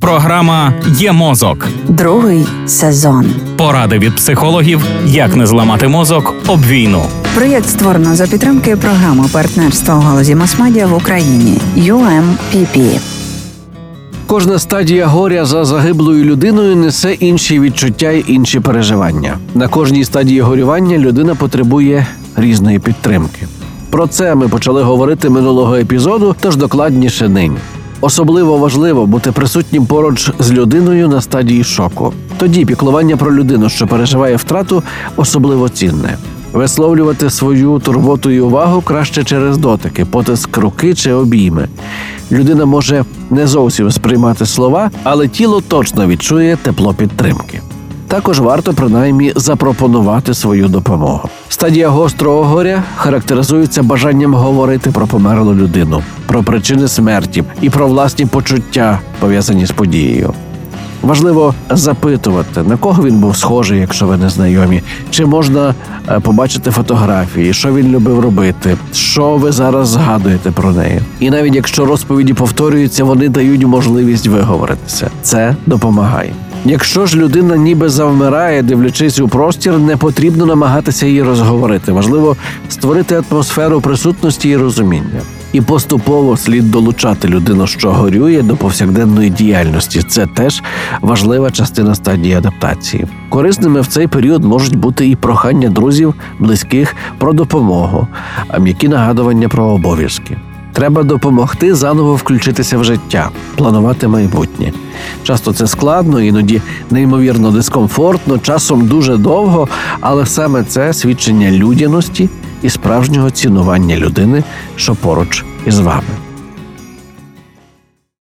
Програма Є мозок. Другий сезон. Поради від психологів, як не зламати мозок об війну. Проєкт створено за підтримки програми партнерства у галузі масмедіа в Україні UMPP. Кожна стадія горя за загиблою людиною несе інші відчуття й інші переживання. На кожній стадії горювання людина потребує різної підтримки. Про це ми почали говорити минулого епізоду, тож докладніше нині. Особливо важливо бути присутнім поруч з людиною на стадії шоку. Тоді піклування про людину, що переживає втрату, особливо цінне. Висловлювати свою турботу і увагу краще через дотики, потиск руки чи обійми. Людина може не зовсім сприймати слова, але тіло точно відчує тепло підтримки. Також варто принаймні запропонувати свою допомогу. Стадія гострого горя характеризується бажанням говорити про померлу людину, про причини смерті і про власні почуття, пов'язані з подією. Важливо запитувати, на кого він був схожий, якщо ви не знайомі, чи можна е, побачити фотографії, що він любив робити, що ви зараз згадуєте про неї. І навіть якщо розповіді повторюються, вони дають можливість виговоритися. Це допомагає. Якщо ж людина ніби завмирає, дивлячись у простір, не потрібно намагатися її розговорити. Важливо створити атмосферу присутності і розуміння. І поступово слід долучати людину, що горює до повсякденної діяльності. Це теж важлива частина стадії адаптації. Корисними в цей період можуть бути і прохання друзів, близьких про допомогу, а м'які нагадування про обов'язки. Треба допомогти заново включитися в життя, планувати майбутнє. Часто це складно, іноді неймовірно дискомфортно, часом дуже довго, але саме це свідчення людяності і справжнього цінування людини, що поруч із вами.